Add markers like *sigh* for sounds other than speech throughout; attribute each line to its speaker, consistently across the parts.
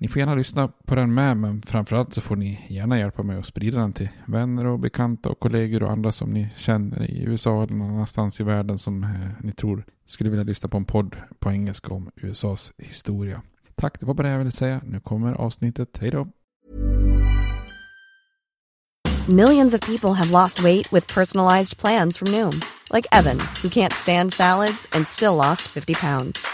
Speaker 1: Ni får gärna lyssna på den med, men framförallt så får ni gärna hjälpa mig att sprida den till vänner och bekanta och kollegor och andra som ni känner i USA eller någon annanstans i världen som eh, ni tror skulle vilja lyssna på en podd på engelska om USAs historia. Tack, det var bara det jag ville säga. Nu kommer avsnittet. Hej då!
Speaker 2: Millions of people have lost weight with personalized plans from Noom. Like Evan, who can't stand salads and still lost 50 pounds.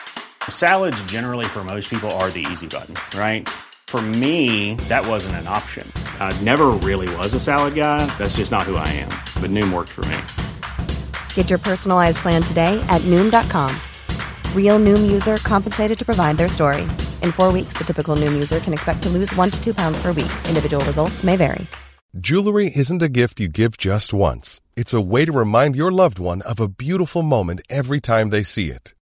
Speaker 3: Salads, generally, for most people, are the easy button, right? For me, that wasn't an option. I never really was a salad guy. That's just not who I am. But Noom worked for me.
Speaker 2: Get your personalized plan today at Noom.com. Real Noom user compensated to provide their story. In four weeks, the typical Noom user can expect to lose one to two pounds per week. Individual results may vary.
Speaker 4: Jewelry isn't a gift you give just once. It's a way to remind your loved one of a beautiful moment every time they see it.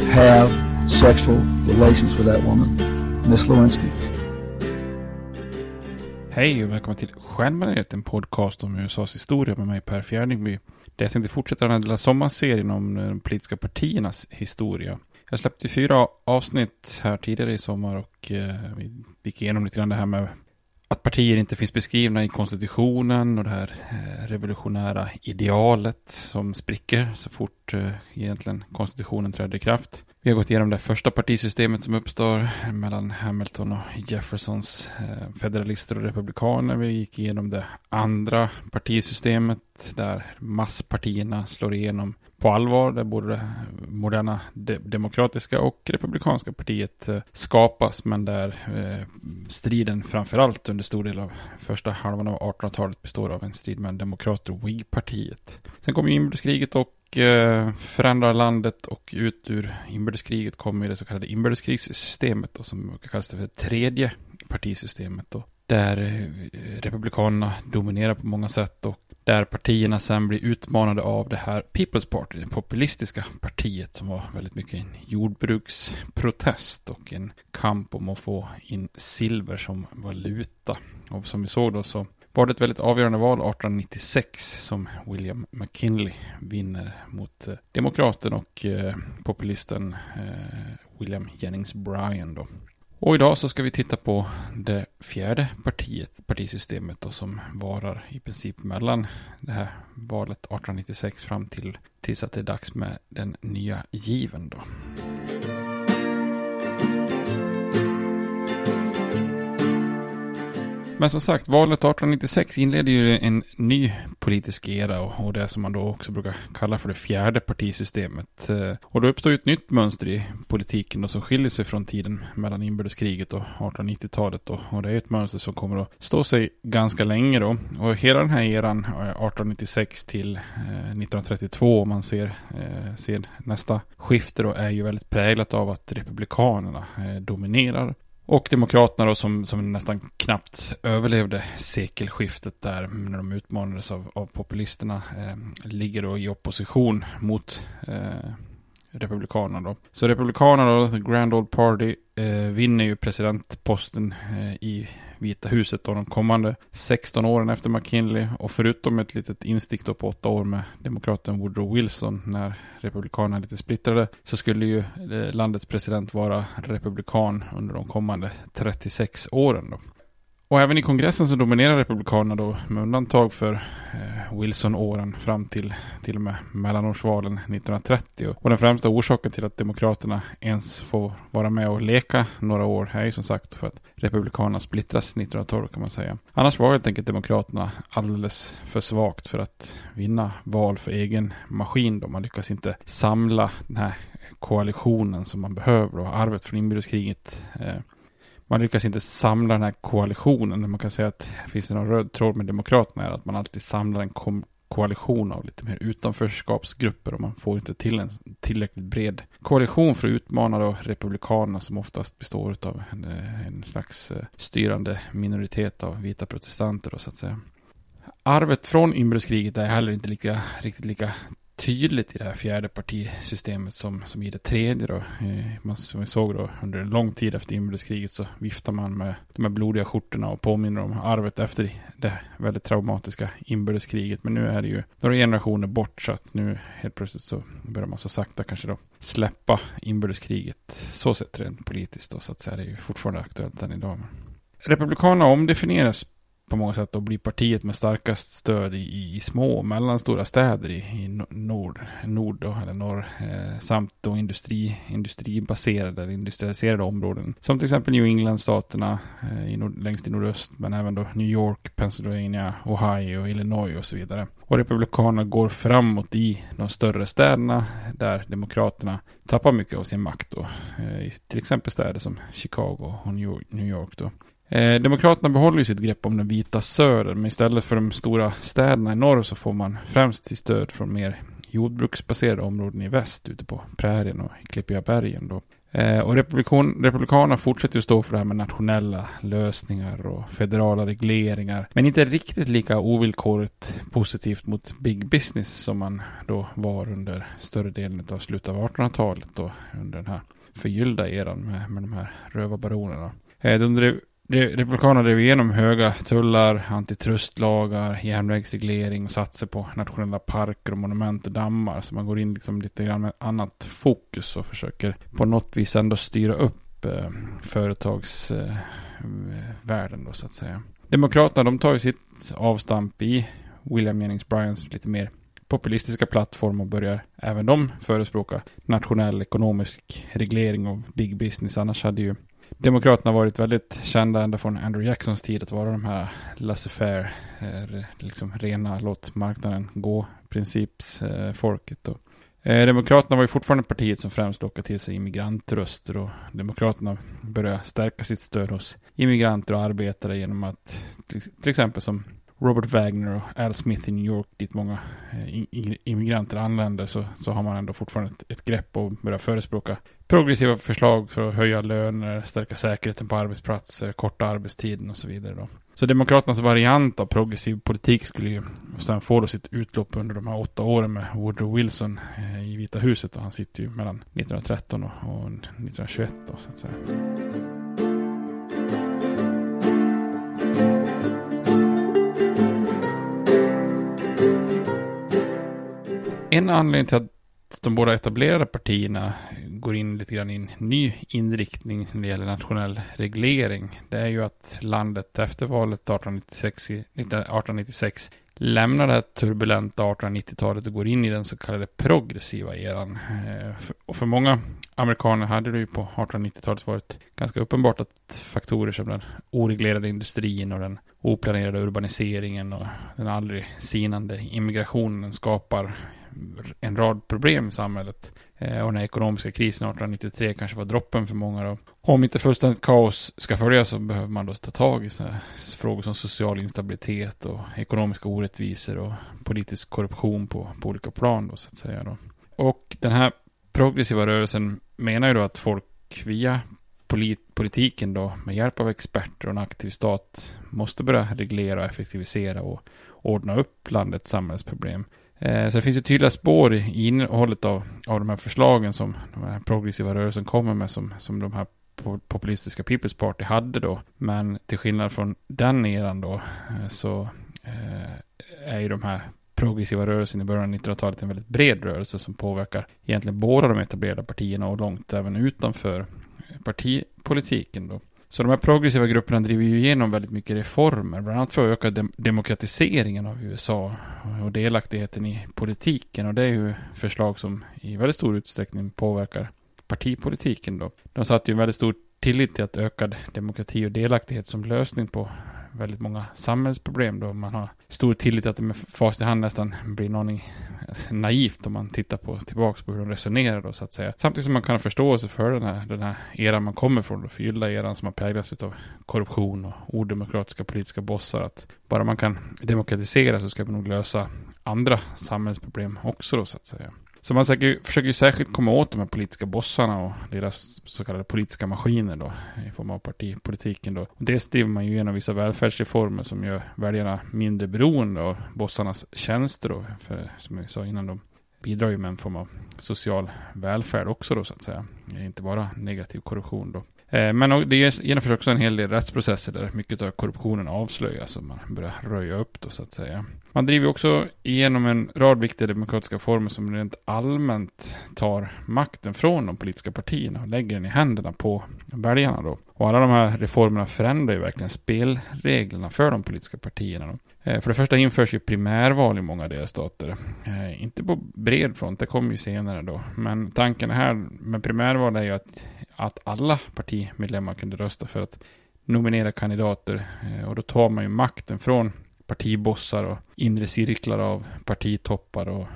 Speaker 5: have sexual relations with that woman, Miss Lewinsky.
Speaker 1: Hej och välkommen till Stjärnbaneret, en podcast om USAs historia med mig Per Fjärdingby. Där jag tänkte fortsätta den här lilla sommarserien om de politiska partiernas historia. Jag släppte fyra avsnitt här tidigare i sommar och eh, vi gick igenom lite grann det här med att partier inte finns beskrivna i konstitutionen och det här eh, revolutionära idealet som spricker så fort eh, egentligen konstitutionen träder i kraft. Vi har gått igenom det första partisystemet som uppstår mellan Hamilton och Jeffersons eh, federalister och republikaner. Vi gick igenom det andra partisystemet där masspartierna slår igenom på allvar, där både det moderna de demokratiska och republikanska partiet eh, skapas, men där eh, striden framförallt under stor del av första halvan av 1800-talet består av en strid mellan demokrater och Whig-partiet. Sen kommer inbördeskriget och eh, förändrar landet och ut ur inbördeskriget kommer det så kallade inbördeskrigssystemet då, som kallas det för tredje partisystemet då. Där eh, republikanerna dominerar på många sätt och där partierna sen blir utmanade av det här People's Party, det populistiska partiet som var väldigt mycket en jordbruksprotest och en kamp om att få in silver som valuta. Och som vi såg då så var det ett väldigt avgörande val 1896 som William McKinley vinner mot eh, demokraten och eh, populisten eh, William Jennings Bryan då. Och idag så ska vi titta på det fjärde partiet, partisystemet då, som varar i princip mellan det här valet 1896 fram till tills att det är dags med den nya given då. Men som sagt, valet 1896 inledde ju en ny politisk era och, och det som man då också brukar kalla för det fjärde partisystemet. Eh, och då uppstår ju ett nytt mönster i politiken då som skiljer sig från tiden mellan inbördeskriget och 1890-talet då. Och det är ett mönster som kommer att stå sig ganska länge då. Och hela den här eran, eh, 1896 till eh, 1932, om man ser, ser nästa skifte då, är ju väldigt präglat av att republikanerna dominerar och Demokraterna då som, som nästan knappt överlevde sekelskiftet där när de utmanades av, av populisterna eh, ligger då i opposition mot eh, Republikanerna då. Så Republikanerna då, The Grand Old Party, eh, vinner ju presidentposten eh, i Vita huset då de kommande 16 åren efter McKinley. Och förutom ett litet instick då på åtta år med demokraten Woodrow Wilson när republikanerna lite splittrade så skulle ju eh, landets president vara republikan under de kommande 36 åren då. Och även i kongressen så dominerar Republikanerna då med undantag för eh, Wilson-åren fram till till och med mellanårsvalen 1930. Och den främsta orsaken till att Demokraterna ens får vara med och leka några år är ju som sagt för att Republikanerna splittras 1912 kan man säga. Annars var helt enkelt Demokraterna alldeles för svagt för att vinna val för egen maskin då. Man lyckas inte samla den här koalitionen som man behöver och arvet från inbördeskriget eh, man lyckas inte samla den här koalitionen. Man kan säga att finns det någon röd tråd med Demokraterna är att man alltid samlar en koalition av lite mer utanförskapsgrupper och man får inte till en tillräckligt bred koalition för att utmana då Republikanerna som oftast består av en, eh, en slags eh, styrande minoritet av vita protestanter då, så att säga. Arvet från inbördeskriget är heller inte lika, riktigt lika tydligt i det här fjärde partisystemet som, som i det tredje då. Eh, man, som vi såg då under en lång tid efter inbördeskriget så viftar man med de här blodiga skjortorna och påminner om arvet efter det väldigt traumatiska inbördeskriget. Men nu är det ju några generationer bort så att nu helt plötsligt så börjar man så sakta kanske då släppa inbördeskriget så sett rent politiskt då så att säga. Det är ju fortfarande aktuellt än idag. Republikanerna omdefinieras på många sätt då blir partiet med starkast stöd i, i små och mellanstora städer i, i nord, nord då, eller norr, eh, samt då industri, industribaserade eller industrialiserade områden. Som till exempel New England-staterna eh, i nord, längst i nordöst, men även då New York, Pennsylvania, Ohio, Illinois och så vidare. Och Republikanerna går framåt i de större städerna där Demokraterna tappar mycket av sin makt då. Eh, till exempel städer som Chicago och New York då. Eh, Demokraterna behåller ju sitt grepp om den vita södern, men istället för de stora städerna i norr så får man främst sitt stöd från mer jordbruksbaserade områden i väst, ute på prärien och Klippiga bergen. Då. Eh, och republikan, Republikanerna fortsätter att stå för det här med nationella lösningar och federala regleringar, men inte riktigt lika ovillkorligt positivt mot big business som man då var under större delen av slutet av 1800-talet, och under den här förgyllda eran med, med de här rövarbaronerna. Eh, de drev Republikanerna drev igenom höga tullar, antitrustlagar, järnvägsreglering och satser på nationella parker och monument och dammar. Så man går in liksom lite grann med annat fokus och försöker på något vis ändå styra upp eh, företagsvärlden eh, då så att säga. Demokraterna de tar ju sitt avstamp i William Jennings Bryans lite mer populistiska plattform och börjar även de förespråka nationell ekonomisk reglering av big business. Annars hade ju Demokraterna har varit väldigt kända ända från Andrew Jacksons tid att vara de här laissez-faire, eh, liksom rena låt marknaden gå principsfolket. Eh, Demokraterna var ju fortfarande partiet som främst lockade till sig immigrantröster och Demokraterna började stärka sitt stöd hos immigranter och arbetare genom att till exempel som Robert Wagner och Al Smith i New York, dit många eh, immigranter anländer, så, så har man ändå fortfarande ett, ett grepp och börjar förespråka progressiva förslag för att höja löner, stärka säkerheten på arbetsplatser, korta arbetstiden och så vidare. Då. Så Demokraternas variant av progressiv politik skulle ju sen få då sitt utlopp under de här åtta åren med Woodrow Wilson eh, i Vita huset och han sitter ju mellan 1913 och, och 1921 då, så att säga. En anledning till att att de båda etablerade partierna går in lite grann i en ny inriktning när det gäller nationell reglering. Det är ju att landet efter valet 1896, 1896 lämnar det här turbulenta 1890-talet och går in i den så kallade progressiva eran. Eh, och för många amerikaner hade det ju på 1890-talet varit ganska uppenbart att faktorer som den oreglerade industrin och den oplanerade urbaniseringen och den aldrig sinande immigrationen skapar en rad problem i samhället. Eh, och den ekonomiska krisen 1893 kanske var droppen för många då. Om inte fullständigt kaos ska följas så behöver man då ta tag i frågor som social instabilitet och ekonomiska orättvisor och politisk korruption på, på olika plan då så att säga då. Och den här progressiva rörelsen menar ju då att folk via polit politiken då med hjälp av experter och en aktiv stat måste börja reglera och effektivisera och ordna upp landets samhällsproblem. Eh, så det finns ju tydliga spår i innehållet av, av de här förslagen som de här progressiva rörelsen kommer med som, som de här populistiska People's Party hade då. Men till skillnad från den eran då eh, så eh, är ju de här progressiva rörelsen i början av 1900-talet en väldigt bred rörelse som påverkar egentligen båda de etablerade partierna och långt även utanför partipolitiken då. Så de här progressiva grupperna driver ju igenom väldigt mycket reformer, bland annat för att öka dem demokratiseringen av USA och delaktigheten i politiken. Och det är ju förslag som i väldigt stor utsträckning påverkar partipolitiken då. De satte ju en väldigt stor tillit till att ökad demokrati och delaktighet som lösning på väldigt många samhällsproblem då man har stor tillit att det med facit i hand nästan blir någon naivt om man tittar på tillbaks på hur de resonerar då så att säga. Samtidigt som man kan ha förståelse för den här, den här eran man kommer från, då förgyllda eran som har präglats av korruption och odemokratiska politiska bossar. Att bara man kan demokratisera så ska man nog lösa andra samhällsproblem också då så att säga. Så man försöker, försöker ju särskilt komma åt de här politiska bossarna och deras så kallade politiska maskiner då, i form av partipolitiken då. Dels driver man ju igenom vissa välfärdsreformer som gör väljarna mindre beroende av bossarnas tjänster då, för som jag sa innan, de bidrar ju med en form av social välfärd också då så att säga. Inte bara negativ korruption då. Eh, men det genomförs också en hel del rättsprocesser där mycket av korruptionen avslöjas och man börjar röja upp då så att säga. Man driver också igenom en rad viktiga demokratiska former som rent allmänt tar makten från de politiska partierna och lägger den i händerna på väljarna då. Och alla de här reformerna förändrar ju verkligen spelreglerna för de politiska partierna. Då. Eh, för det första införs ju primärval i många delstater. Eh, inte på bred front, det kommer ju senare då. Men tanken här med primärval är ju att, att alla partimedlemmar kunde rösta för att nominera kandidater. Eh, och då tar man ju makten från partibossar och inre cirklar av partitoppar och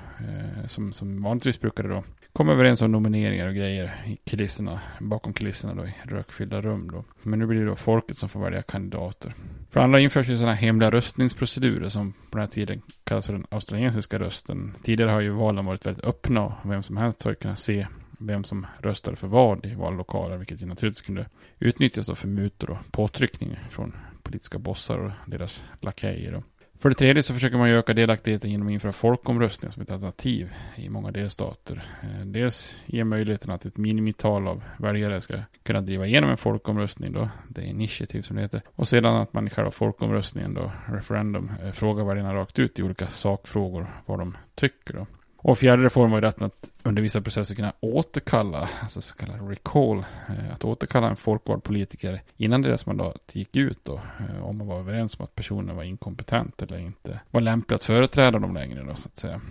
Speaker 1: som, som vanligtvis brukade då kom överens om nomineringar och grejer i kulisserna, bakom kulisserna då i rökfyllda rum då. Men nu blir det då folket som får välja kandidater. För andra införs ju sådana hemliga röstningsprocedurer som på den här tiden kallas för den australiensiska rösten. Tidigare har ju valen varit väldigt öppna och vem som helst har ju kunnat se vem som röstade för vad i vallokaler, vilket ju naturligtvis kunde utnyttjas för mutor och påtryckningar från politiska bossar och deras lakejer. För det tredje så försöker man ju öka delaktigheten genom att införa folkomröstningar som ett alternativ i många delstater. Eh, dels ger möjligheten att ett minimital av väljare ska kunna driva igenom en folkomröstning då, det är initiativ som det heter. Och sedan att man i själva folkomröstningen då, referendum, eh, frågar väljarna rakt ut i olika sakfrågor vad de tycker då. Och fjärde reformen var rätten att under vissa processer kunna återkalla, alltså så kallad recall, eh, att återkalla en folkvald politiker innan deras mandat gick ut då, eh, om man var överens om att personen var inkompetent eller inte var lämplig att företräda dem längre då, så att säga.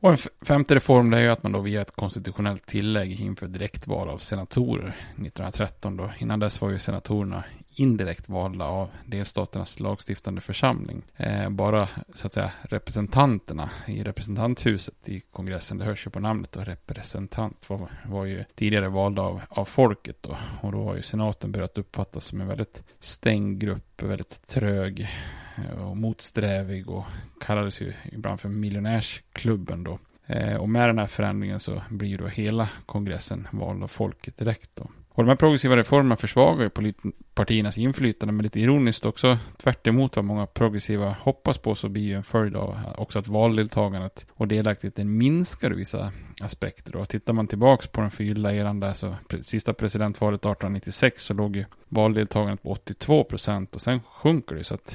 Speaker 1: Och en femte reform det är ju att man då via ett konstitutionellt tillägg inför direktval av senatorer 1913 då. Innan dess var ju senatorerna indirekt valda av delstaternas lagstiftande församling. Eh, bara så att säga representanterna i representanthuset i kongressen, det hörs ju på namnet och representant, var, var ju tidigare valda av, av folket då. Och då har ju senaten börjat uppfattas som en väldigt stängd grupp, väldigt trög eh, och motsträvig och kallades ju ibland för miljonärsklubben då. Eh, och med den här förändringen så blir ju då hela kongressen vald av folket direkt då. Och de här progressiva reformerna försvagar ju partiernas inflytande, men lite ironiskt också, tvärt vad många progressiva hoppas på, så blir ju en följd av också att valdeltagandet och delaktigheten minskar i vissa aspekter. Och tittar man tillbaks på den förgyllda eran där, så sista presidentvalet 1896 så låg ju valdeltagandet på 82 procent och sen sjunker det så att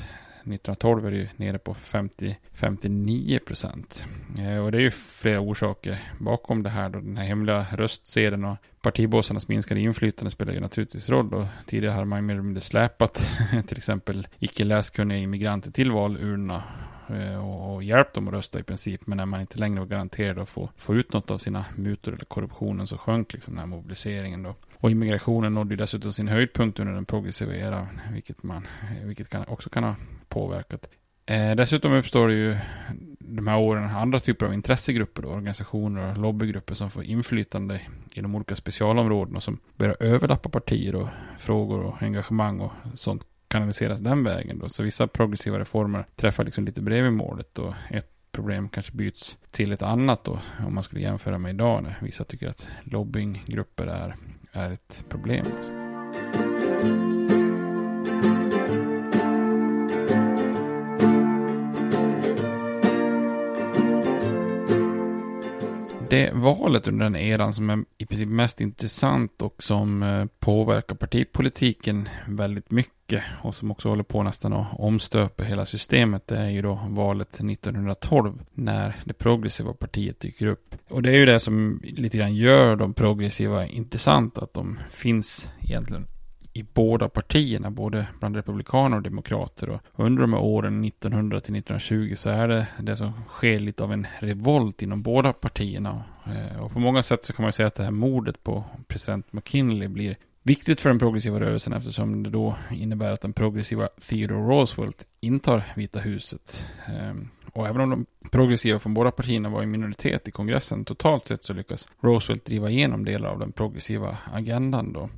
Speaker 1: 1912 är det ju nere på 50-59 procent. Eh, och det är ju flera orsaker bakom det här då. Den här hemliga röstsedeln och partibossarnas minskade inflytande spelar ju naturligtvis roll. Och tidigare har man mer eller mindre släpat *laughs* till exempel icke läskunniga immigranter till valurnorna eh, och hjälpt dem att rösta i princip. Men när man inte längre var garanterad att få, få ut något av sina mutor eller korruptionen så sjönk liksom den här mobiliseringen då. Och immigrationen nådde ju dessutom sin höjdpunkt under den progressiva eran, vilket, man, vilket kan, också kan ha påverkat. Eh, dessutom uppstår det ju de här åren andra typer av intressegrupper, då, organisationer och lobbygrupper som får inflytande inom olika specialområden och som börjar överlappa partier och frågor och engagemang och sånt kanaliseras den vägen. Då. Så vissa progressiva reformer träffar liksom lite bredvid målet och ett problem kanske byts till ett annat då, om man skulle jämföra med idag när vissa tycker att lobbyinggrupper är är ett problem. Det valet under den eran som är i princip mest intressant och som eh, påverkar partipolitiken väldigt mycket och som också håller på nästan att omstöpa hela systemet det är ju då valet 1912 när det progressiva partiet dyker upp. Och det är ju det som lite grann gör de progressiva intressanta att de finns egentligen i båda partierna, både bland republikaner och demokrater. Och under de här åren 1900 till 1920 så är det det som sker lite av en revolt inom båda partierna. Eh, och på många sätt så kan man säga att det här mordet på president McKinley blir viktigt för den progressiva rörelsen eftersom det då innebär att den progressiva Theodore Roosevelt intar Vita huset. Ehm, och även om de progressiva från båda partierna var i minoritet i kongressen totalt sett så lyckas Roosevelt driva igenom delar av den progressiva agendan då.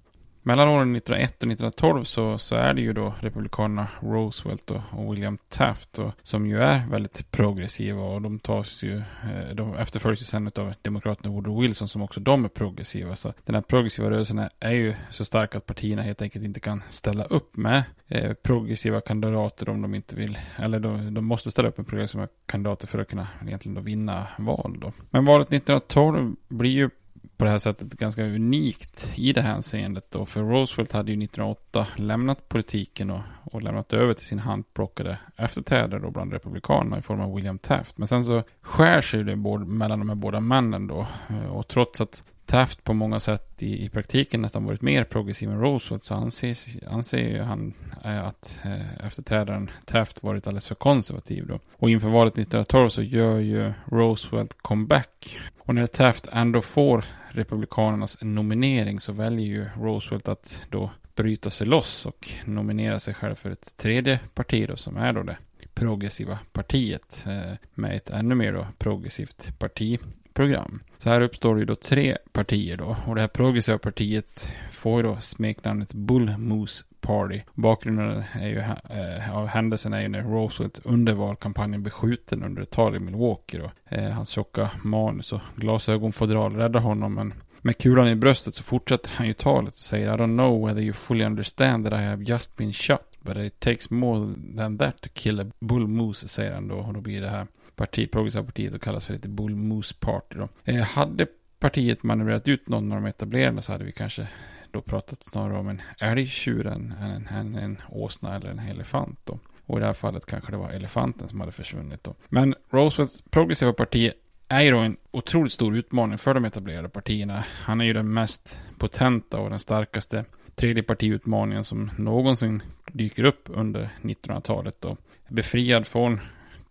Speaker 1: Mellan åren 1901 och 1912 så, så är det ju då republikanerna Roosevelt och, och William Taft och, som ju är väldigt progressiva och de tas ju, eh, de efterföljs ju sen av demokraterna Woodrow Wilson som också de är progressiva. Så den här progressiva rörelsen är ju så stark att partierna helt enkelt inte kan ställa upp med eh, progressiva kandidater om de inte vill, eller de, de måste ställa upp med progressiva kandidater för att kunna egentligen då vinna val då. Men valet 1912 blir ju på det här sättet ganska unikt i det här hänseendet då. För Roosevelt hade ju 1908 lämnat politiken och, och lämnat över till sin handplockade efterträdare då bland republikanerna i form av William Taft. Men sen så skär sig det både, mellan de här båda männen då. Eh, och trots att Taft på många sätt i, i praktiken nästan varit mer progressiv än Roosevelt så anses, anser ju han eh, att eh, efterträdaren Taft varit alldeles för konservativ då. Och inför valet 1912 så gör ju Roosevelt comeback. Och när Taft ändå får Republikanernas nominering så väljer ju Roosevelt att då bryta sig loss och nominera sig själv för ett tredje parti då som är då det progressiva partiet eh, med ett ännu mer då progressivt parti program. Så här uppstår det ju då tre partier då. Och det här progressiva partiet får ju då smeknamnet Bull Moose Party. Bakgrunden är ju, eh, av händelsen är ju när Roosevelt under valkampanjen beskjuten under ett tal i Milwaukee då. Eh, hans tjocka manus och glasögonfodral räddar honom men med kulan i bröstet så fortsätter han ju talet och säger I don't know whether you fully understand that I have just been shot but it takes more than that to kill a bull moose säger han då och då blir det här parti, progressiva partiet och kallas för lite Bull Moose Party då. Eh, hade partiet manövrerat ut någon av de etablerade så hade vi kanske då pratat snarare om en älgtjur än en, en, en åsna eller en elefant då. Och i det här fallet kanske det var elefanten som hade försvunnit då. Men Roosevelts progressiva parti är ju då en otroligt stor utmaning för de etablerade partierna. Han är ju den mest potenta och den starkaste tredje partiutmaningen som någonsin dyker upp under 1900-talet. Då. Befriad från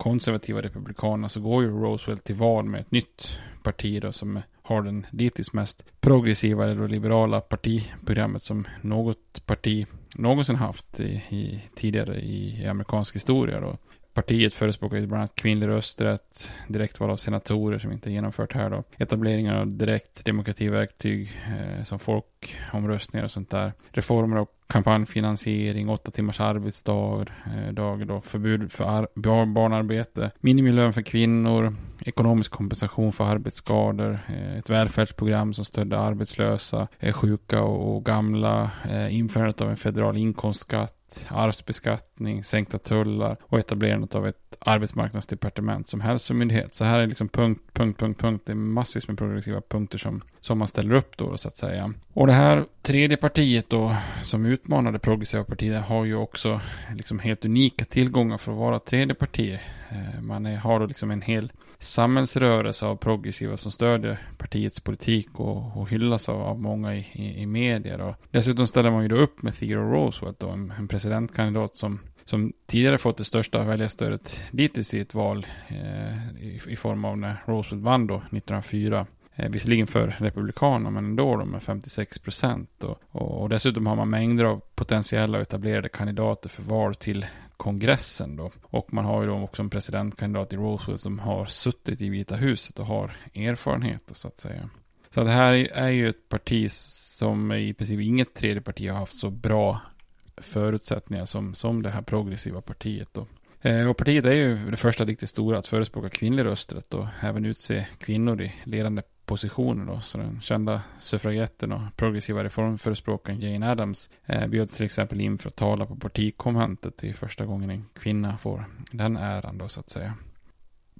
Speaker 1: konservativa republikanerna så går ju Roosevelt till val med ett nytt parti då som har den dittills mest progressiva eller liberala partiprogrammet som något parti någonsin haft i, i tidigare i, i, amerikansk historia då. Partiet förespråkar bland annat kvinnlig rösträtt, direktval av senatorer som inte är genomfört här då. etableringar av direkt demokrativerktyg eh, som folkomröstningar och sånt där. Reformer av kampanjfinansiering, åtta timmars arbetsdag, eh, dag då, förbud för barnarbete, minimilön för kvinnor, ekonomisk kompensation för arbetsskador, eh, ett välfärdsprogram som stödde arbetslösa, eh, sjuka och gamla, eh, införandet av en federal inkomstskatt, arvsbeskattning, sänkta tullar och etablerandet av ett arbetsmarknadsdepartement som hälsomyndighet. Så här är liksom punkt, punkt, punkt, punkt. Det är massvis med progressiva punkter som, som man ställer upp då så att säga. Och det här tredje partiet då, som utmanade progressiva partier, har ju också liksom helt unika tillgångar för att vara tredje parti. Eh, man är, har då liksom en hel samhällsrörelse av progressiva som stödjer partiets politik och, och hyllas av, av många i, i, i medier. Och dessutom ställer man ju då upp med Theodore Roosevelt, då, en, en presidentkandidat som som tidigare fått det största väljarstödet dittills i ett val eh, i, i, form av när Roosevelt vann då 1904. Eh, visserligen för Republikanerna, men ändå då med 56 procent. Och, och, och, dessutom har man mängder av potentiella och etablerade kandidater för val till kongressen då. Och man har ju då också en presidentkandidat i Roosevelt som har suttit i Vita huset och har erfarenhet så att säga. Så det här är ju ett parti som i princip inget tredje parti har haft så bra förutsättningar som, som det här progressiva partiet då. Eh, och partiet är ju det första riktigt stora att förespråka kvinnlig rösträtt och även utse kvinnor i ledande positioner då. Så den kända suffragetten och progressiva reformförespråkaren Jane Addams eh, bjöds till exempel in för att tala på partikonventet i första gången en kvinna får den äran då så att säga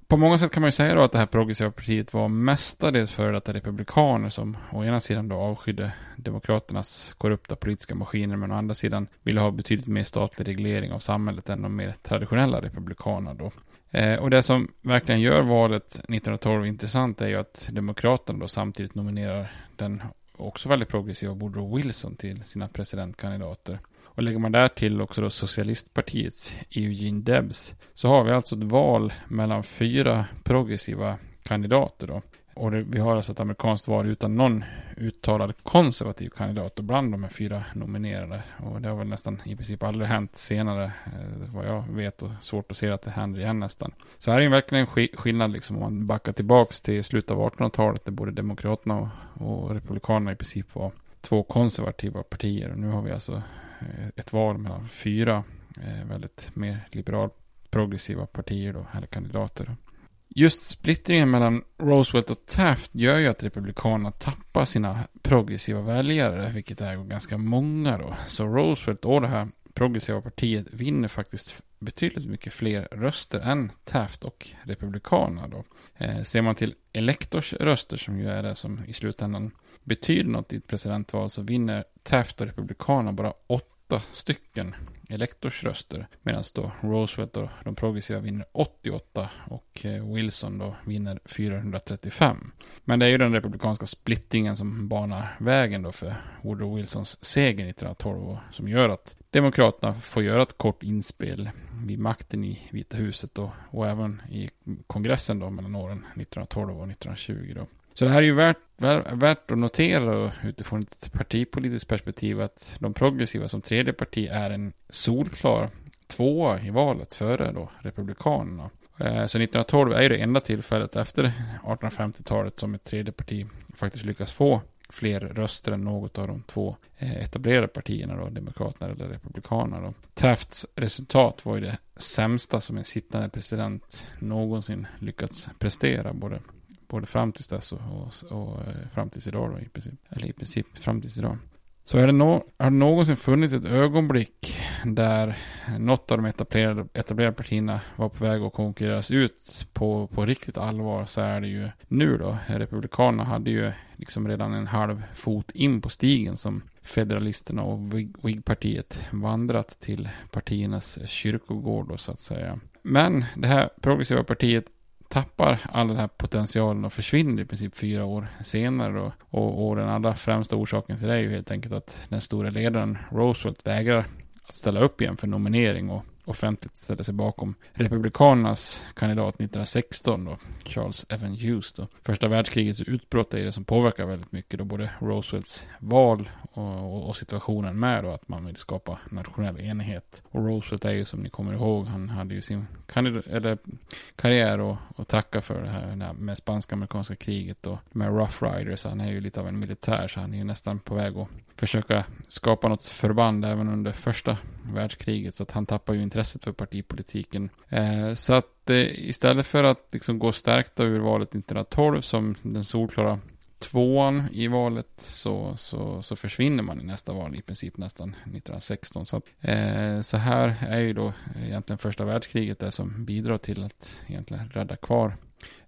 Speaker 1: på många sätt kan man ju säga då att det här progressiva partiet var mestadels före detta republikaner som å ena sidan då avskydde demokraternas korrupta politiska maskiner men å andra sidan ville ha betydligt mer statlig reglering av samhället än de mer traditionella republikanerna då. Eh, och det som verkligen gör valet 1912 intressant är ju att demokraterna då samtidigt nominerar den också väldigt progressiva Woodrow Wilson till sina presidentkandidater. Och lägger man där till också då socialistpartiets Eugene Debs så har vi alltså ett val mellan fyra progressiva kandidater då. Och det, vi har alltså ett amerikanskt val utan någon uttalad konservativ kandidat och bland de här fyra nominerade. Och det har väl nästan i princip aldrig hänt senare, eh, vad jag vet och svårt att se att det händer igen nästan. Så här är verkligen en skillnad liksom om man backar tillbaks till slutet av 1800-talet där både Demokraterna och, och Republikanerna i princip var två konservativa partier. Och nu har vi alltså Eh, ett val mellan fyra eh, väldigt mer liberal progressiva partier då, eller kandidater. Just splittringen mellan Roosevelt och Taft gör ju att Republikanerna tappar sina progressiva väljare, vilket är ganska många då. Så Roosevelt och det här progressiva partiet vinner faktiskt betydligt mycket fler röster än Taft och Republikanerna då. Eh, ser man till elektorsröster som ju är det som i slutändan betyder något i ett presidentval så vinner Taft och Republikanerna bara åtta stycken elektorsröster. Medan då Roosevelt och de progressiva vinner 88 och eh, Wilson då vinner 435. Men det är ju den republikanska splittringen som banar vägen då för Woodrow Wilsons seger 1912 och som gör att Demokraterna får göra ett kort inspel vid makten i Vita huset och, och även i kongressen då mellan åren 1912 och 1920 då. Så det här är ju värt, värt att notera utifrån ett partipolitiskt perspektiv att de progressiva som tredje parti är en solklar tvåa i valet före då Republikanerna. Eh, så 1912 är ju det enda tillfället efter 1850-talet som ett tredje parti faktiskt lyckas få fler röster än något av de två eh, etablerade partierna, då, Demokraterna eller Republikanerna. Då. Tafts resultat var ju det sämsta som en sittande president någonsin lyckats prestera, både Både fram tills dess och, och, och eh, fram tills idag då i princip. Eller i princip fram tills idag. Så är det no har det någonsin funnits ett ögonblick där något av de etablerade, etablerade partierna var på väg att konkurreras ut på, på riktigt allvar så är det ju nu då. Republikanerna hade ju liksom redan en halv fot in på stigen som federalisterna och Whig-partiet vandrat till partiernas kyrkogård då så att säga. Men det här progressiva partiet tappar all den här potentialen och försvinner i princip fyra år senare. Och, och, och den allra främsta orsaken till det är ju helt enkelt att den stora ledaren Roosevelt vägrar att ställa upp igen för nominering och offentligt ställde sig bakom Republikanernas kandidat 1916 då, Charles Evan Hughes då. Första världskrigets utbrott är det som påverkar väldigt mycket då, både Roosevelts val och, och, situationen med då, att man vill skapa nationell enhet. Och Roosevelt är ju som ni kommer ihåg, han hade ju sin eller, karriär och, och tacka för det här, det här med spanska-amerikanska kriget och med Rough Riders, han är ju lite av en militär så han är ju nästan på väg att försöka skapa något förband även under första världskriget. Så att han tappar ju inte intresset för partipolitiken. Eh, så att eh, istället för att liksom gå stärkta ur valet 1912 som den solklara tvåan i valet så, så, så försvinner man i nästa val i princip nästan 1916. Så, att, eh, så här är ju då egentligen första världskriget det som bidrar till att egentligen rädda kvar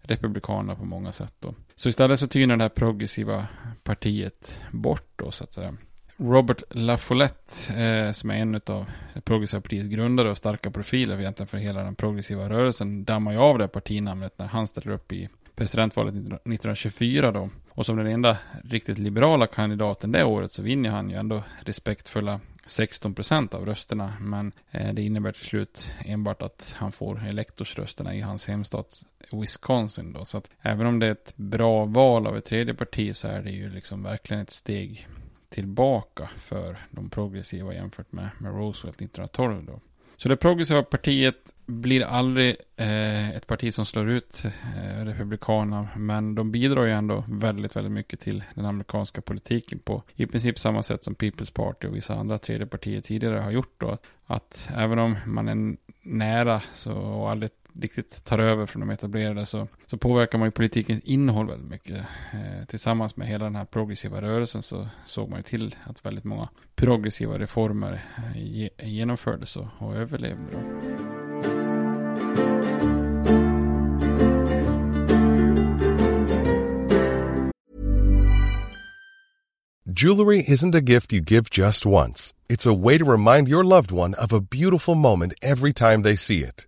Speaker 1: republikanerna på många sätt då. Så istället så tynar det här progressiva partiet bort då så att säga. Robert LaFollette, eh, som är en av det progressiva partiets grundare och starka profiler egentligen för hela den progressiva rörelsen, dammar ju av det partinamnet när han ställer upp i presidentvalet 1924 då. Och som den enda riktigt liberala kandidaten det året så vinner han ju ändå respektfulla 16 procent av rösterna. Men eh, det innebär till slut enbart att han får elektorsrösterna i hans hemstat Wisconsin då. Så att även om det är ett bra val av ett tredje parti så är det ju liksom verkligen ett steg tillbaka för de progressiva jämfört med, med Roosevelt 1912 då. Så det progressiva partiet blir aldrig eh, ett parti som slår ut eh, Republikanerna, men de bidrar ju ändå väldigt, väldigt mycket till den amerikanska politiken på i princip samma sätt som People's Party och vissa andra tredje partier tidigare har gjort då. Att, att även om man är nära så, och aldrig riktigt tar över från de etablerade så, så påverkar man ju politikens innehåll väldigt mycket. Eh, tillsammans med hela den här progressiva rörelsen så såg man ju till att väldigt många progressiva reformer eh, ge, genomfördes och, och överlevde. Då.
Speaker 4: Jewelry isn't a gift you give just once. It's a way to remind your loved one of a beautiful moment every time they see it.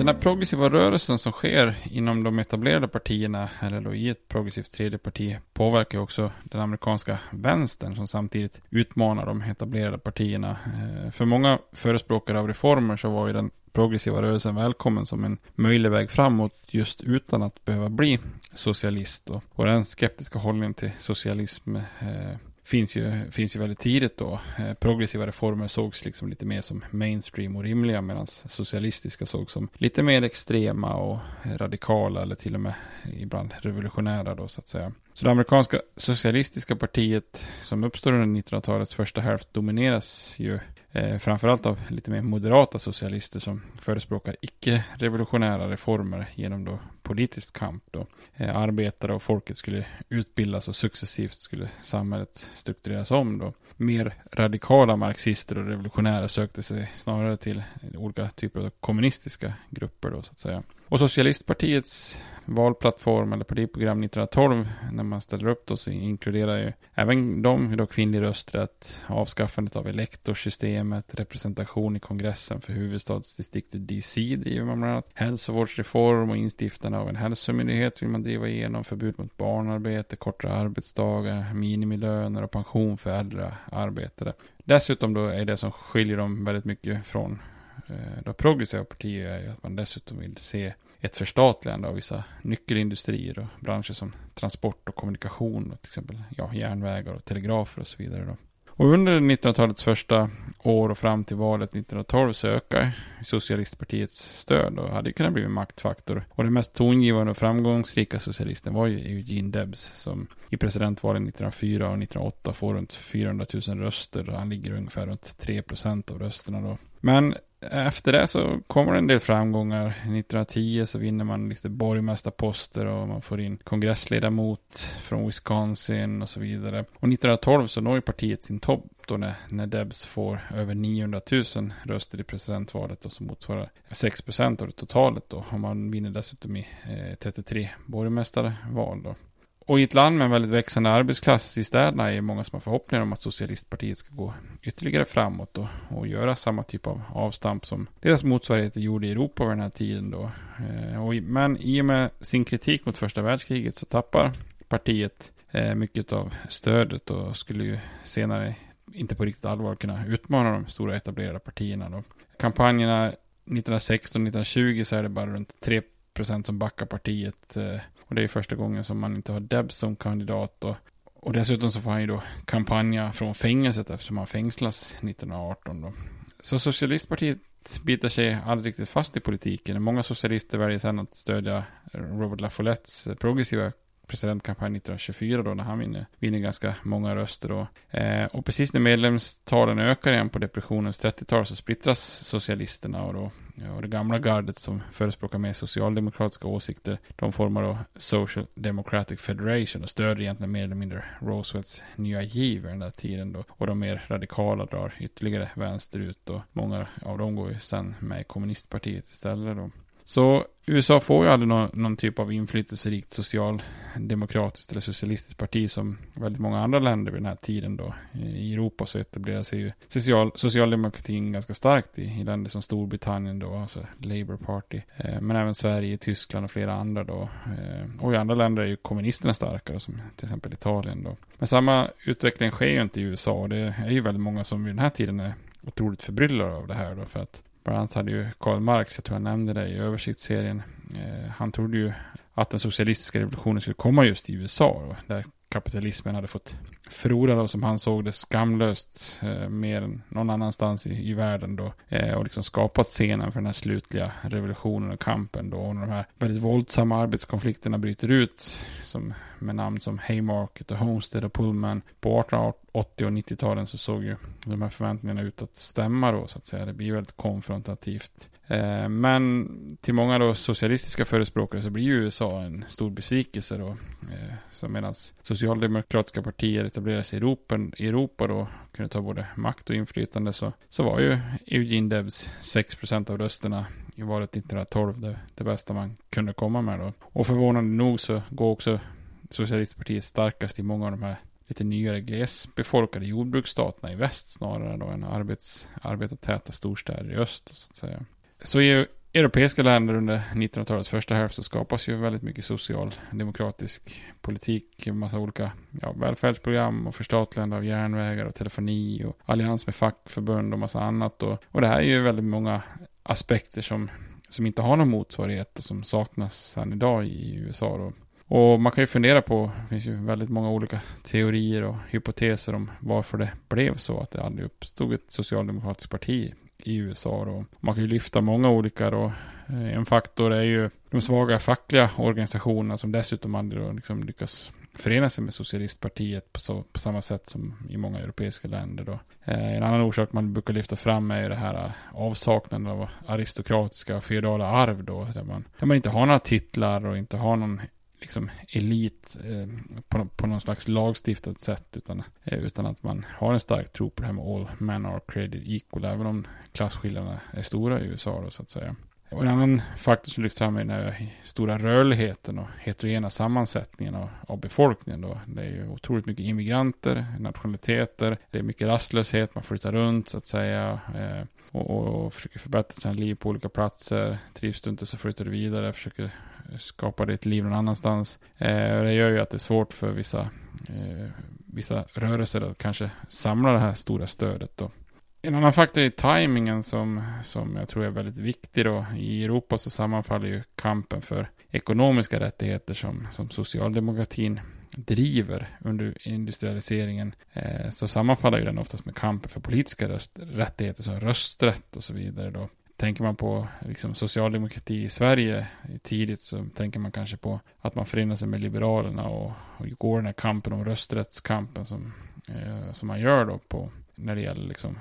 Speaker 1: Den här progressiva rörelsen som sker inom de etablerade partierna, eller då i ett progressivt tredje parti, påverkar också den amerikanska vänstern som samtidigt utmanar de etablerade partierna. Eh, för många förespråkare av reformer så var ju den progressiva rörelsen välkommen som en möjlig väg framåt just utan att behöva bli socialist. Och, den skeptiska hållningen till socialism eh, finns ju, finns ju väldigt tidigt då. Eh, Progressiva reformer sågs liksom lite mer som mainstream och rimliga medan socialistiska sågs som lite mer extrema och radikala eller till och med ibland revolutionära då så att säga. Så det amerikanska socialistiska partiet som uppstår under 1900-talets första hälft domineras ju eh, framförallt av lite mer moderata socialister som förespråkar icke-revolutionära reformer genom då politisk kamp. Då. Eh, arbetare och folket skulle utbildas och successivt skulle samhället struktureras om. Då. Mer radikala marxister och revolutionärer sökte sig snarare till olika typer av kommunistiska grupper. Då, så att säga. Och Socialistpartiets valplattform eller partiprogram 1912 när man ställer upp då så inkluderar ju även de då kvinnlig rösträtt, avskaffandet av elektorsystemet, representation i kongressen för huvudstadsdistriktet DC driver man bland annat, hälsovårdsreform och instiftande av en hälsomyndighet vill man driva igenom, förbud mot barnarbete, kortare arbetsdagar, minimilöner och pension för äldre arbetare. Dessutom då är det som skiljer dem väldigt mycket från eh, de progressiva partier är att man dessutom vill se ett förstatligande av vissa nyckelindustrier och branscher som transport och kommunikation, och till exempel ja, järnvägar och telegrafer och så vidare. Då. Och under 1900-talets första år och fram till valet 1912 så ökar socialistpartiets stöd och hade kunnat bli en maktfaktor. Och den mest tongivande och framgångsrika socialisten var ju Eugene Debs som i presidentvalen 1904 och 1908 får runt 400 000 röster och han ligger ungefär runt 3 procent av rösterna då. Men eh, efter det så kommer det en del framgångar. 1910 så vinner man lite borgmästarposter och man får in kongressledamot från Wisconsin och så vidare. Och 1912 så når ju partiet sin topp då när, när Debs får över 900 000 röster i presidentvalet och som motsvarar 6 procent av det totalet då. Och man vinner dessutom i eh, 33 borgmästarval då och i ett land med en väldigt växande arbetsklass i städerna är många som har förhoppningar om att socialistpartiet ska gå ytterligare framåt och, och göra samma typ av avstamp som deras motsvarigheter gjorde i Europa vid den här tiden då. Eh, och, men i och med sin kritik mot första världskriget så tappar partiet eh, mycket av stödet och skulle ju senare inte på riktigt allvar kunna utmana de stora etablerade partierna. Då. Kampanjerna 1916-1920 så är det bara runt 3% som backar partiet. Eh, och det är första gången som man inte har Debs som kandidat. Och, och dessutom så får han ju då kampanja från fängelset eftersom han fängslas 1918 då. Så Socialistpartiet biter sig aldrig riktigt fast i politiken. Många socialister väljer sedan att stödja Robert Lafollettes progressiva presidentkampanj 1924 då när han vinner, vinner ganska många röster då. Eh, och precis när medlemstalen ökar igen på depressionens 30-tal så splittras socialisterna och då och det gamla gardet som förespråkar mer socialdemokratiska åsikter de formar då Social Democratic Federation och stöder egentligen mer eller mindre Roosevelts nya giv den där tiden då. Och de mer radikala drar ytterligare vänsterut och många av dem går ju sen med i kommunistpartiet istället då. Så USA får ju aldrig någon, någon typ av inflytelserikt socialdemokratiskt eller socialistiskt parti som väldigt många andra länder vid den här tiden då. I Europa så etablerar sig ju social, socialdemokratin ganska starkt i, i länder som Storbritannien då, alltså Labour Party. Eh, men även Sverige, Tyskland och flera andra då. Eh, och i andra länder är ju kommunisterna starkare som till exempel Italien då. Men samma utveckling sker ju inte i USA och det är ju väldigt många som vid den här tiden är otroligt förbryllade av det här då för att Bland annat hade ju Karl Marx, jag tror jag nämnde det i översiktsserien, eh, han trodde ju att den socialistiska revolutionen skulle komma just i USA. Då, där kapitalismen hade fått froda då, som han såg det skamlöst eh, mer än någon annanstans i, i världen då. Eh, och liksom skapat scenen för den här slutliga revolutionen och kampen då. Och när de här väldigt våldsamma arbetskonflikterna bryter ut som, med namn som Haymarket och Homestead och Pullman på 1880 och 90-talen så såg ju de här förväntningarna ut att stämma då så att säga. Det blir väldigt konfrontativt. Eh, men till många då socialistiska förespråkare så blir ju USA en stor besvikelse då. Eh, så medan socialdemokratiska partier etablera sig i Europa, i Europa då, kunde ta både makt och inflytande så, så var ju Eugene Debs 6% av rösterna i valet 1912 det, det bästa man kunde komma med då. Och förvånande nog så går också socialistpartiet starkast i många av de här lite nyare glesbefolkade jordbruksstaterna i väst snarare då än arbets, arbetartäta storstäder i öst så att säga. Så europeiska länder under 1900-talets första hälft så skapas ju väldigt mycket socialdemokratisk politik, massa olika ja, välfärdsprogram och förstatligande av järnvägar och telefoni och allians med fackförbund och massa annat. Och, och det här är ju väldigt många aspekter som, som inte har någon motsvarighet och som saknas än idag i USA. Då. Och man kan ju fundera på, det finns ju väldigt många olika teorier och hypoteser om varför det blev så att det aldrig uppstod ett socialdemokratiskt parti i USA. Då. Man kan ju lyfta många olika då. Eh, en faktor är ju de svaga fackliga organisationerna som dessutom aldrig då liksom lyckas förena sig med socialistpartiet på, så, på samma sätt som i många europeiska länder. Då. Eh, en annan orsak man brukar lyfta fram är ju det här eh, avsaknaden av aristokratiska och feodala arv då, där man, där man inte har några titlar och inte har någon liksom elit eh, på, på någon slags lagstiftat sätt utan, eh, utan att man har en stark tro på det här med all men are created equal även om klasskillnaderna är stora i USA då så att säga. Och en annan faktor som lyfts fram är den här stora rörligheten och heterogena sammansättningen av, av, befolkningen. Då. Det är ju otroligt mycket immigranter, nationaliteter, det är mycket rastlöshet, man flyttar runt så att säga. Eh, och, och, och, försöker förbättra sina liv på olika platser. Trivs du inte så flyttar du vidare, försöker skapa ditt liv någon annanstans. Eh, det gör ju att det är svårt för vissa, eh, vissa rörelser att kanske samla det här stora stödet. Då. En annan faktor är tajmingen som, som jag tror är väldigt viktig då. I Europa så sammanfaller ju kampen för ekonomiska rättigheter som, som socialdemokratin driver under industrialiseringen eh, så sammanfaller ju den oftast med kampen för politiska röst, rättigheter som rösträtt och så vidare då. Tänker man på liksom, socialdemokrati i Sverige tidigt så tänker man kanske på att man förenar sig med Liberalerna och, och går den här kampen om rösträttskampen som, eh, som man gör då på när det gäller liksom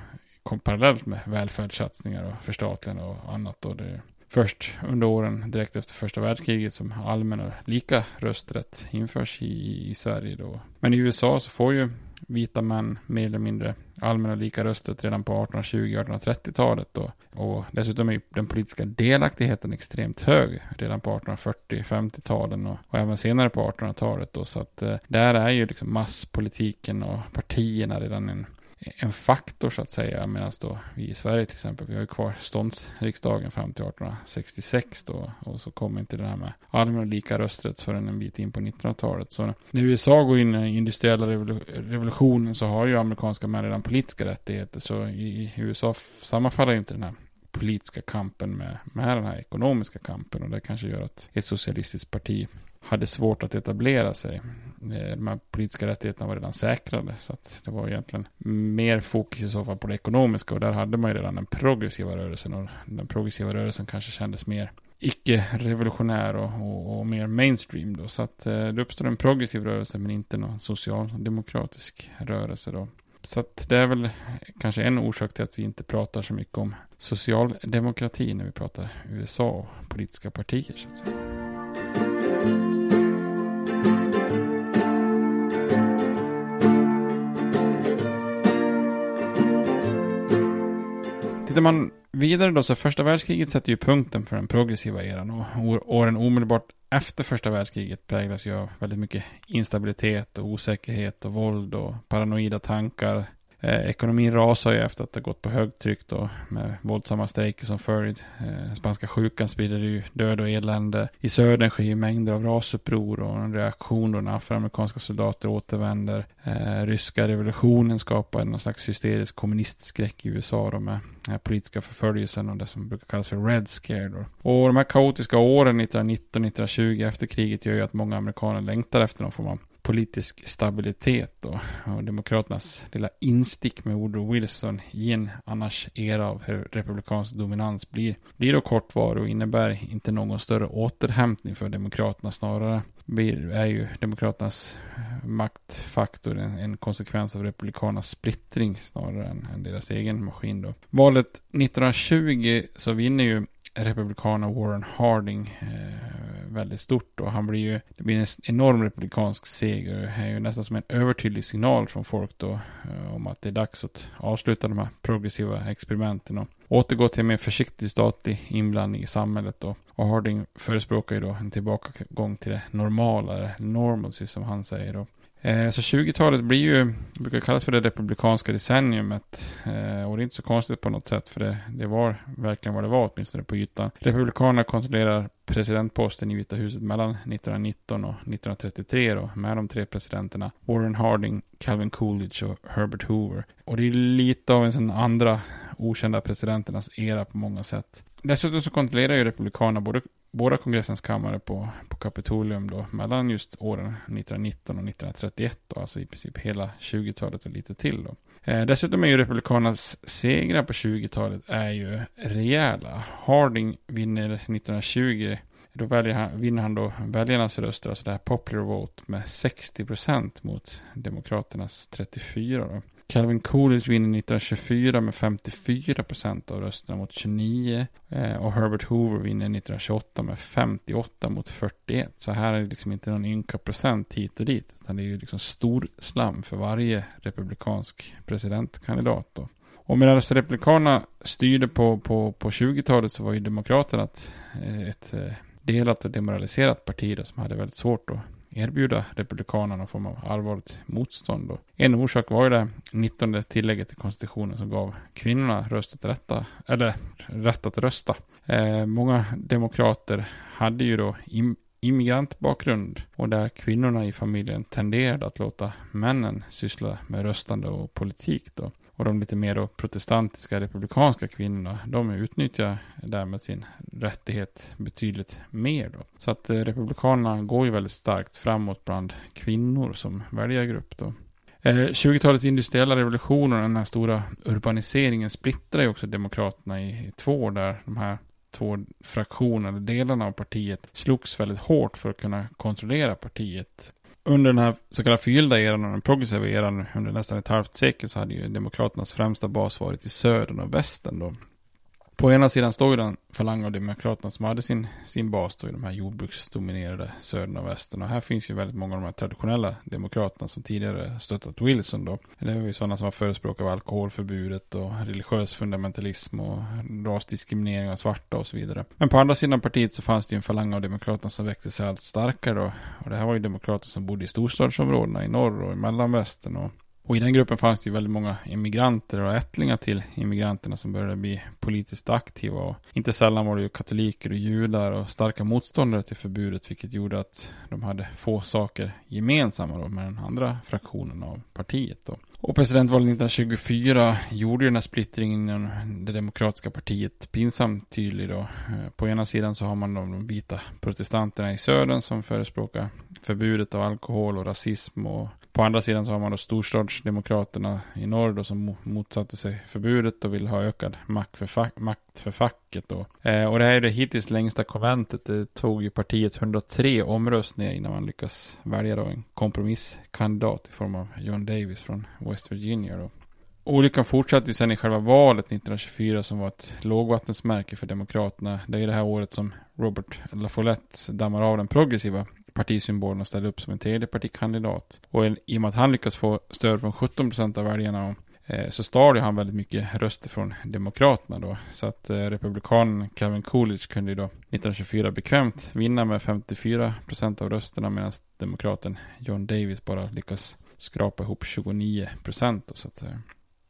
Speaker 1: parallellt med välfärdssatsningar och förstatligande och annat. Då det först under åren direkt efter första världskriget som allmän och lika rösträtt införs i, i Sverige då. Men i USA så får ju vita män mer eller mindre allmän och lika rösträtt redan på 1820-1830-talet. Och, och dessutom är den politiska delaktigheten extremt hög redan på 1840-50-talen och, och, även senare på 1800-talet. Så att eh, där är ju liksom masspolitiken och partierna redan en en faktor så att säga. Medan då vi i Sverige till exempel, vi har ju kvar ståndsriksdagen fram till 1866 då. Och så kommer inte det här med allmän och lika rösträtt förrän en bit in på 1900-talet. Så när USA går in i industriella revolutionen så har ju amerikanska män redan politiska rättigheter. Så i USA sammanfaller inte den här politiska kampen med, med den här ekonomiska kampen. Och det kanske gör att ett socialistiskt parti hade svårt att etablera sig. Eh, de här politiska rättigheterna var redan säkrade. Så att det var egentligen mer fokus i så fall på det ekonomiska. Och där hade man ju redan den progressiva rörelsen. Och den progressiva rörelsen kanske kändes mer icke-revolutionär och, och, och, mer mainstream då. Så att eh, det uppstår en progressiv rörelse men inte någon socialdemokratisk rörelse då. Så att det är väl kanske en orsak till att vi inte pratar så mycket om socialdemokrati när vi pratar USA och politiska partier så att säga. Tittar man vidare då så första världskriget sätter ju punkten för den progressiva eran. Och åren omedelbart efter första världskriget präglas ju av väldigt mycket instabilitet och osäkerhet och våld och paranoida tankar. Eh, ekonomin rasar ju efter att det gått på högtryck då med våldsamma strejker som följd. Eh, spanska sjukan sprider ju död och elände. I södern sker ju mängder av rasuppror och en reaktion då när afroamerikanska soldater återvänder. Eh, ryska revolutionen skapar en slags hysterisk kommunistskräck i USA då med den politiska förföljelsen och det som brukar kallas för Red Scare. Då. Och de här kaotiska åren 1919-1920 efter kriget gör ju att många amerikaner längtar efter någon form av politisk stabilitet och, och Demokraternas lilla instick med Woodrow Wilson i en annars era av republikansk dominans blir, blir då kortvarig och innebär inte någon större återhämtning för Demokraterna. Snarare blir, är ju Demokraternas maktfaktor en, en konsekvens av Republikanernas splittring snarare än, än deras egen maskin. Då. Valet 1920 så vinner ju Republikaner Warren Harding eh, väldigt stort och han blir ju, det blir en enorm republikansk seger. Det är ju nästan som en övertydlig signal från folk då eh, om att det är dags att avsluta de här progressiva experimenten och återgå till en mer försiktig statlig inblandning i samhället då. Och Harding förespråkar ju då en tillbakagång till det normala, normalcy som han säger då. Eh, så 20-talet blir ju, brukar kallas för det republikanska decenniumet. Eh, och det är inte så konstigt på något sätt, för det, det var verkligen vad det var, åtminstone på ytan. Republikanerna kontrollerar presidentposten i Vita huset mellan 1919 och 1933 då, med de tre presidenterna Warren Harding, Calvin Coolidge och Herbert Hoover. Och det är lite av en sån andra okända presidenternas era på många sätt. Dessutom så kontrollerar ju Republikanerna både båda kongressens kammare på, på Kapitolium då mellan just åren 1919 och 1931 då, alltså i princip hela 20-talet och lite till då. Eh, dessutom är ju Republikanernas segrar på 20-talet är ju rejäla. Harding vinner 1920 då väljer han, vinner han då väljarnas röster, alltså det här popular vote med 60% mot Demokraternas 34% då. Calvin Coolidge vinner 1924 med 54 procent av rösterna mot 29. Eh, och Herbert Hoover vinner 1928 med 58 mot 41. Så här är det liksom inte någon ynka procent hit och dit. Utan det är ju liksom stor slam för varje republikansk presidentkandidat. Då. Och medan alltså Republikanerna styrde på, på, på 20-talet så var ju Demokraterna ett, eh, ett eh, delat och demoraliserat parti då, som hade väldigt svårt att erbjuda Republikanerna någon form av allvarligt motstånd. Och en orsak var ju det 19 tillägget i konstitutionen som gav kvinnorna röst att rätta, eller rätt att rösta. Eh, många demokrater hade ju då im immigrantbakgrund och där kvinnorna i familjen tenderade att låta männen syssla med röstande och politik då. Och de lite mer då protestantiska republikanska kvinnorna, de utnyttjar därmed sin rättighet betydligt mer då. Så att eh, republikanerna går ju väldigt starkt framåt bland kvinnor som väljargrupp då. Eh, 20-talets industriella revolution och den här stora urbaniseringen splittrar ju också demokraterna i, i två där de här två fraktionerna, delarna av partiet, slogs väldigt hårt för att kunna kontrollera partiet under den här så kallade förgyllda eran och den progressiva eran under nästan ett halvt sekel så hade ju Demokraternas främsta bas varit i södern och västern då. På ena sidan stod ju den falang av Demokraterna som hade sin, sin bas då i de här jordbruksdominerade södern och västern. Och här finns ju väldigt många av de här traditionella demokraterna som tidigare stöttat Wilson då. Det var ju sådana som var förespråkare av alkoholförbudet och religiös fundamentalism och rasdiskriminering av svarta och så vidare. Men på andra sidan partiet så fanns det ju en falang av Demokraterna som växte sig allt starkare då. Och det här var ju demokrater som bodde i storstadsområdena i norr och i mellanvästern och och i den gruppen fanns det ju väldigt många immigranter och ättlingar till immigranterna som började bli politiskt aktiva. Och inte sällan var det ju katoliker och judar och starka motståndare till förbudet, vilket gjorde att de hade få saker gemensamma då med den andra fraktionen av partiet. Då. Och presidentvalet 1924 gjorde ju den här splittringen inom det demokratiska partiet pinsamt tydlig då. Eh, på ena sidan så har man de vita protestanterna i södern som förespråkar förbudet av alkohol och rasism och på andra sidan så har man då storstadsdemokraterna i norr då som motsatte sig förbudet och vill ha ökad makt för, fack, makt för facket då. Eh, och det här är det hittills längsta konventet. Det tog ju partiet 103 omröstningar innan man lyckas välja då en kompromisskandidat i form av John Davis från West Virginia då. Olyckan fortsatte ju sen i själva valet 1924 som var ett lågvattensmärke för Demokraterna. Det är det här året som Robert LaFollette dammar av den progressiva partisymbolen och ställde upp som en tredje partikandidat. Och i och med att han lyckas få stöd från 17 procent av väljarna eh, så stal han väldigt mycket röster från Demokraterna då. Så att eh, republikanen Kevin Coolidge kunde ju då 1924 bekvämt vinna med 54 procent av rösterna medan demokraten John Davis bara lyckas skrapa ihop 29 procent så att säga.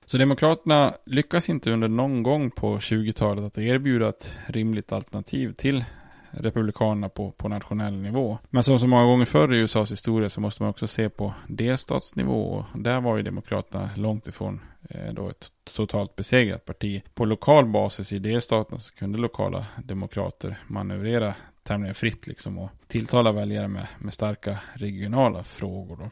Speaker 1: Så Demokraterna lyckas inte under någon gång på 20-talet att erbjuda ett rimligt alternativ till Republikanerna på, på nationell nivå. Men som så många gånger förr i USAs historia så måste man också se på delstatsnivå. Och där var ju Demokraterna långt ifrån eh, då ett totalt besegrat parti. På lokal basis i delstaterna så kunde lokala demokrater manövrera tämligen fritt liksom och tilltala väljare med, med starka regionala frågor. Då.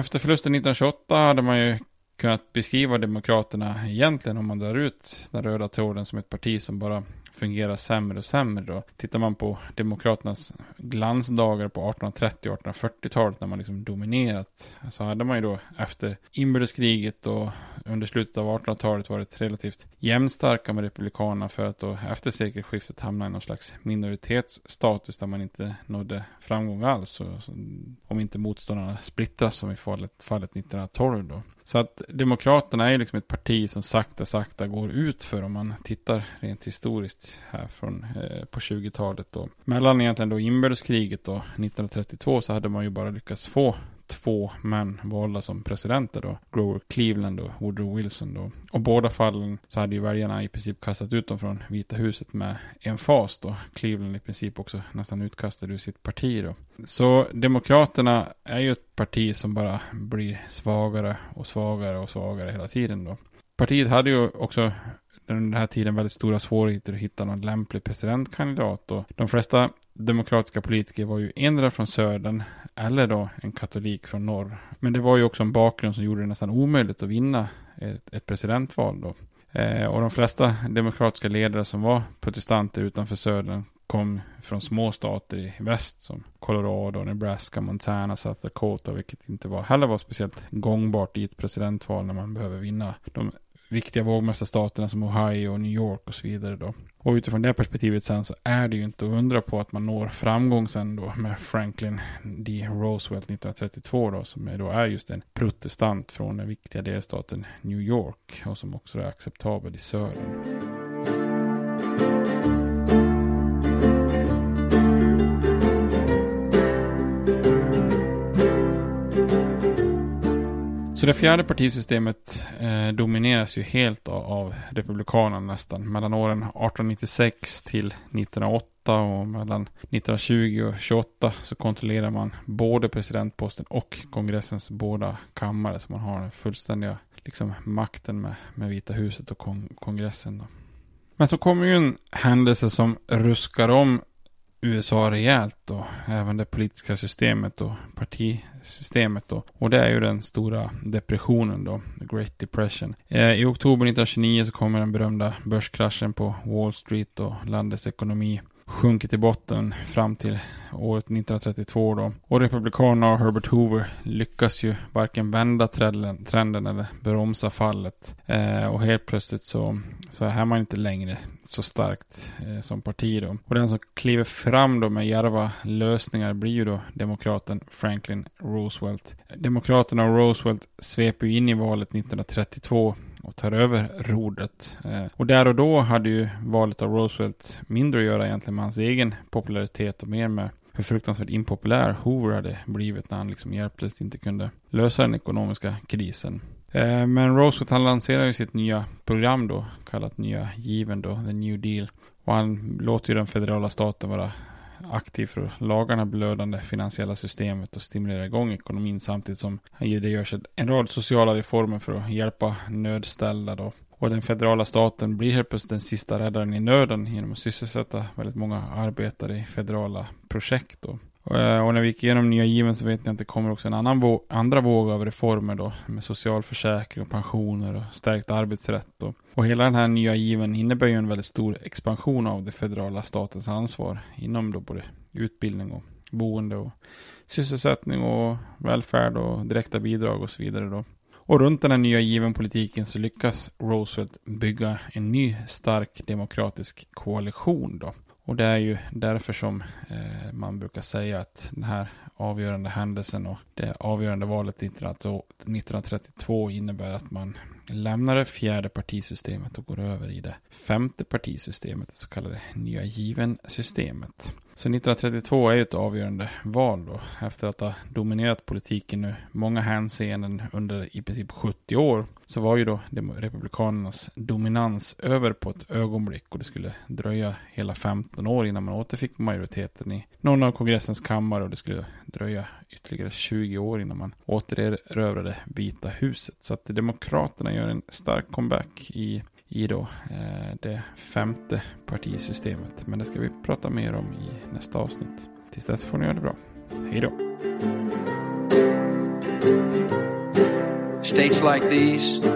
Speaker 1: Efter förlusten 1928 hade man ju kunnat beskriva Demokraterna egentligen om man drar ut den röda tråden som ett parti som bara fungerar sämre och sämre då. Tittar man på Demokraternas glansdagar på 1830 och 1840-talet när man liksom dominerat så hade man ju då efter inbördeskriget och under slutet av 1800-talet varit relativt jämnstarka med Republikanerna för att då efter sekelskiftet hamna i någon slags minoritetsstatus där man inte nådde framgång alls. Och, om inte motståndarna splittras som i fallet, fallet 1912 då. Så att Demokraterna är ju liksom ett parti som sakta, sakta går ut för om man tittar rent historiskt här från eh, på 20-talet då. Mellan egentligen då inbördeskriget då 1932 så hade man ju bara lyckats få två män valda som presidenter då. Grover Cleveland och Woodrow Wilson då. Och båda fallen så hade ju väljarna i princip kastat ut dem från Vita huset med en fas då. Cleveland i princip också nästan utkastad ur sitt parti då. Så Demokraterna är ju ett parti som bara blir svagare och svagare och svagare hela tiden då. Partiet hade ju också under den här tiden väldigt stora svårigheter att hitta någon lämplig presidentkandidat. Och de flesta demokratiska politiker var ju endera från södern eller då en katolik från norr. Men det var ju också en bakgrund som gjorde det nästan omöjligt att vinna ett, ett presidentval då. Eh, och de flesta demokratiska ledare som var protestanter utanför södern kom från små stater i väst som Colorado, Nebraska, Montana, South Dakota, vilket inte var, heller var speciellt gångbart i ett presidentval när man behöver vinna de viktiga vågmästarstaterna som Ohio och New York och så vidare då. Och utifrån det perspektivet sen så är det ju inte att undra på att man når framgång sen då med Franklin D. Roosevelt 1932 då som då är just en protestant från den viktiga delstaten New York och som också är acceptabel i södern. Så det fjärde partisystemet eh, domineras ju helt av, av Republikanerna nästan. Mellan åren 1896 till 1908 och mellan 1920 och 28 så kontrollerar man både presidentposten och kongressens båda kammare. Så man har den fullständiga liksom, makten med, med Vita huset och kon kongressen. Då. Men så kommer ju en händelse som ruskar om USA rejält då. Även det politiska systemet och partisystemet då. Och det är ju den stora depressionen då. The Great Depression. Eh, I oktober 1929 så kommer den berömda börskraschen på Wall Street och landets ekonomi sjunkit i botten fram till året 1932 då. Och Republikanerna och Herbert Hoover lyckas ju varken vända trenden, trenden eller bromsa fallet. Eh, och helt plötsligt så, så är man inte längre så starkt eh, som parti då. Och den som kliver fram då med djärva lösningar blir ju då demokraten Franklin Roosevelt. Demokraterna och Roosevelt sveper ju in i valet 1932 och tar över rodret. Eh, och där och då hade ju valet av Roosevelt mindre att göra egentligen med hans egen popularitet och mer med hur fruktansvärt impopulär Hoover hade blivit när han liksom hjälplöst inte kunde lösa den ekonomiska krisen. Eh, men Roosevelt han lanserar ju sitt nya program då, kallat nya given då, the new deal. Och han låter ju den federala staten vara aktiv för att laga det blödande finansiella systemet och stimulera igång ekonomin samtidigt som det görs en rad sociala reformer för att hjälpa nödställda då. Och den federala staten blir helt plötsligt den sista räddaren i nöden genom att sysselsätta väldigt många arbetare i federala projekt då. Eh, och när vi gick igenom nya given så vet ni att det kommer också en annan våg, andra våg av reformer då. Med socialförsäkring och pensioner och stärkt arbetsrätt. Då. Och hela den här nya given innebär ju en väldigt stor expansion av det federala statens ansvar. Inom då både utbildning och boende och sysselsättning och välfärd och direkta bidrag och så vidare då. Och runt den här nya given politiken så lyckas Roosevelt bygga en ny stark demokratisk koalition då. Och det är ju därför som eh, man brukar säga att den här avgörande händelsen och det avgörande valet 1932 alltså innebär att man lämnar det fjärde partisystemet och går över i det femte partisystemet, det så kallade nya given-systemet. Så 1932 är ju ett avgörande val då, efter att ha dominerat politiken nu många hänseenden under i princip 70 år, så var ju då Republikanernas dominans över på ett ögonblick och det skulle dröja hela 15 år innan man återfick majoriteten i någon av kongressens kammare och det skulle dröja ytterligare 20 år innan man återerövrade Vita huset. Så att Demokraterna gör en stark comeback i i då eh, det femte partisystemet. Men det ska vi prata mer om i nästa avsnitt. Tills dess får ni göra det bra. Hej då!
Speaker 6: States like these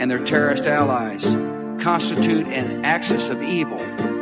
Speaker 6: and their terrorist allies constitute an axis of evil.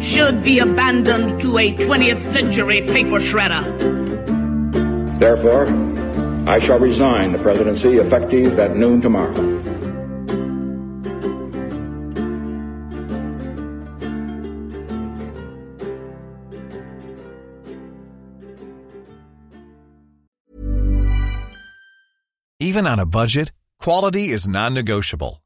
Speaker 7: should be abandoned to a 20th century paper shredder.
Speaker 8: Therefore, I shall resign the presidency effective at noon tomorrow.
Speaker 9: Even on a budget, quality is non-negotiable.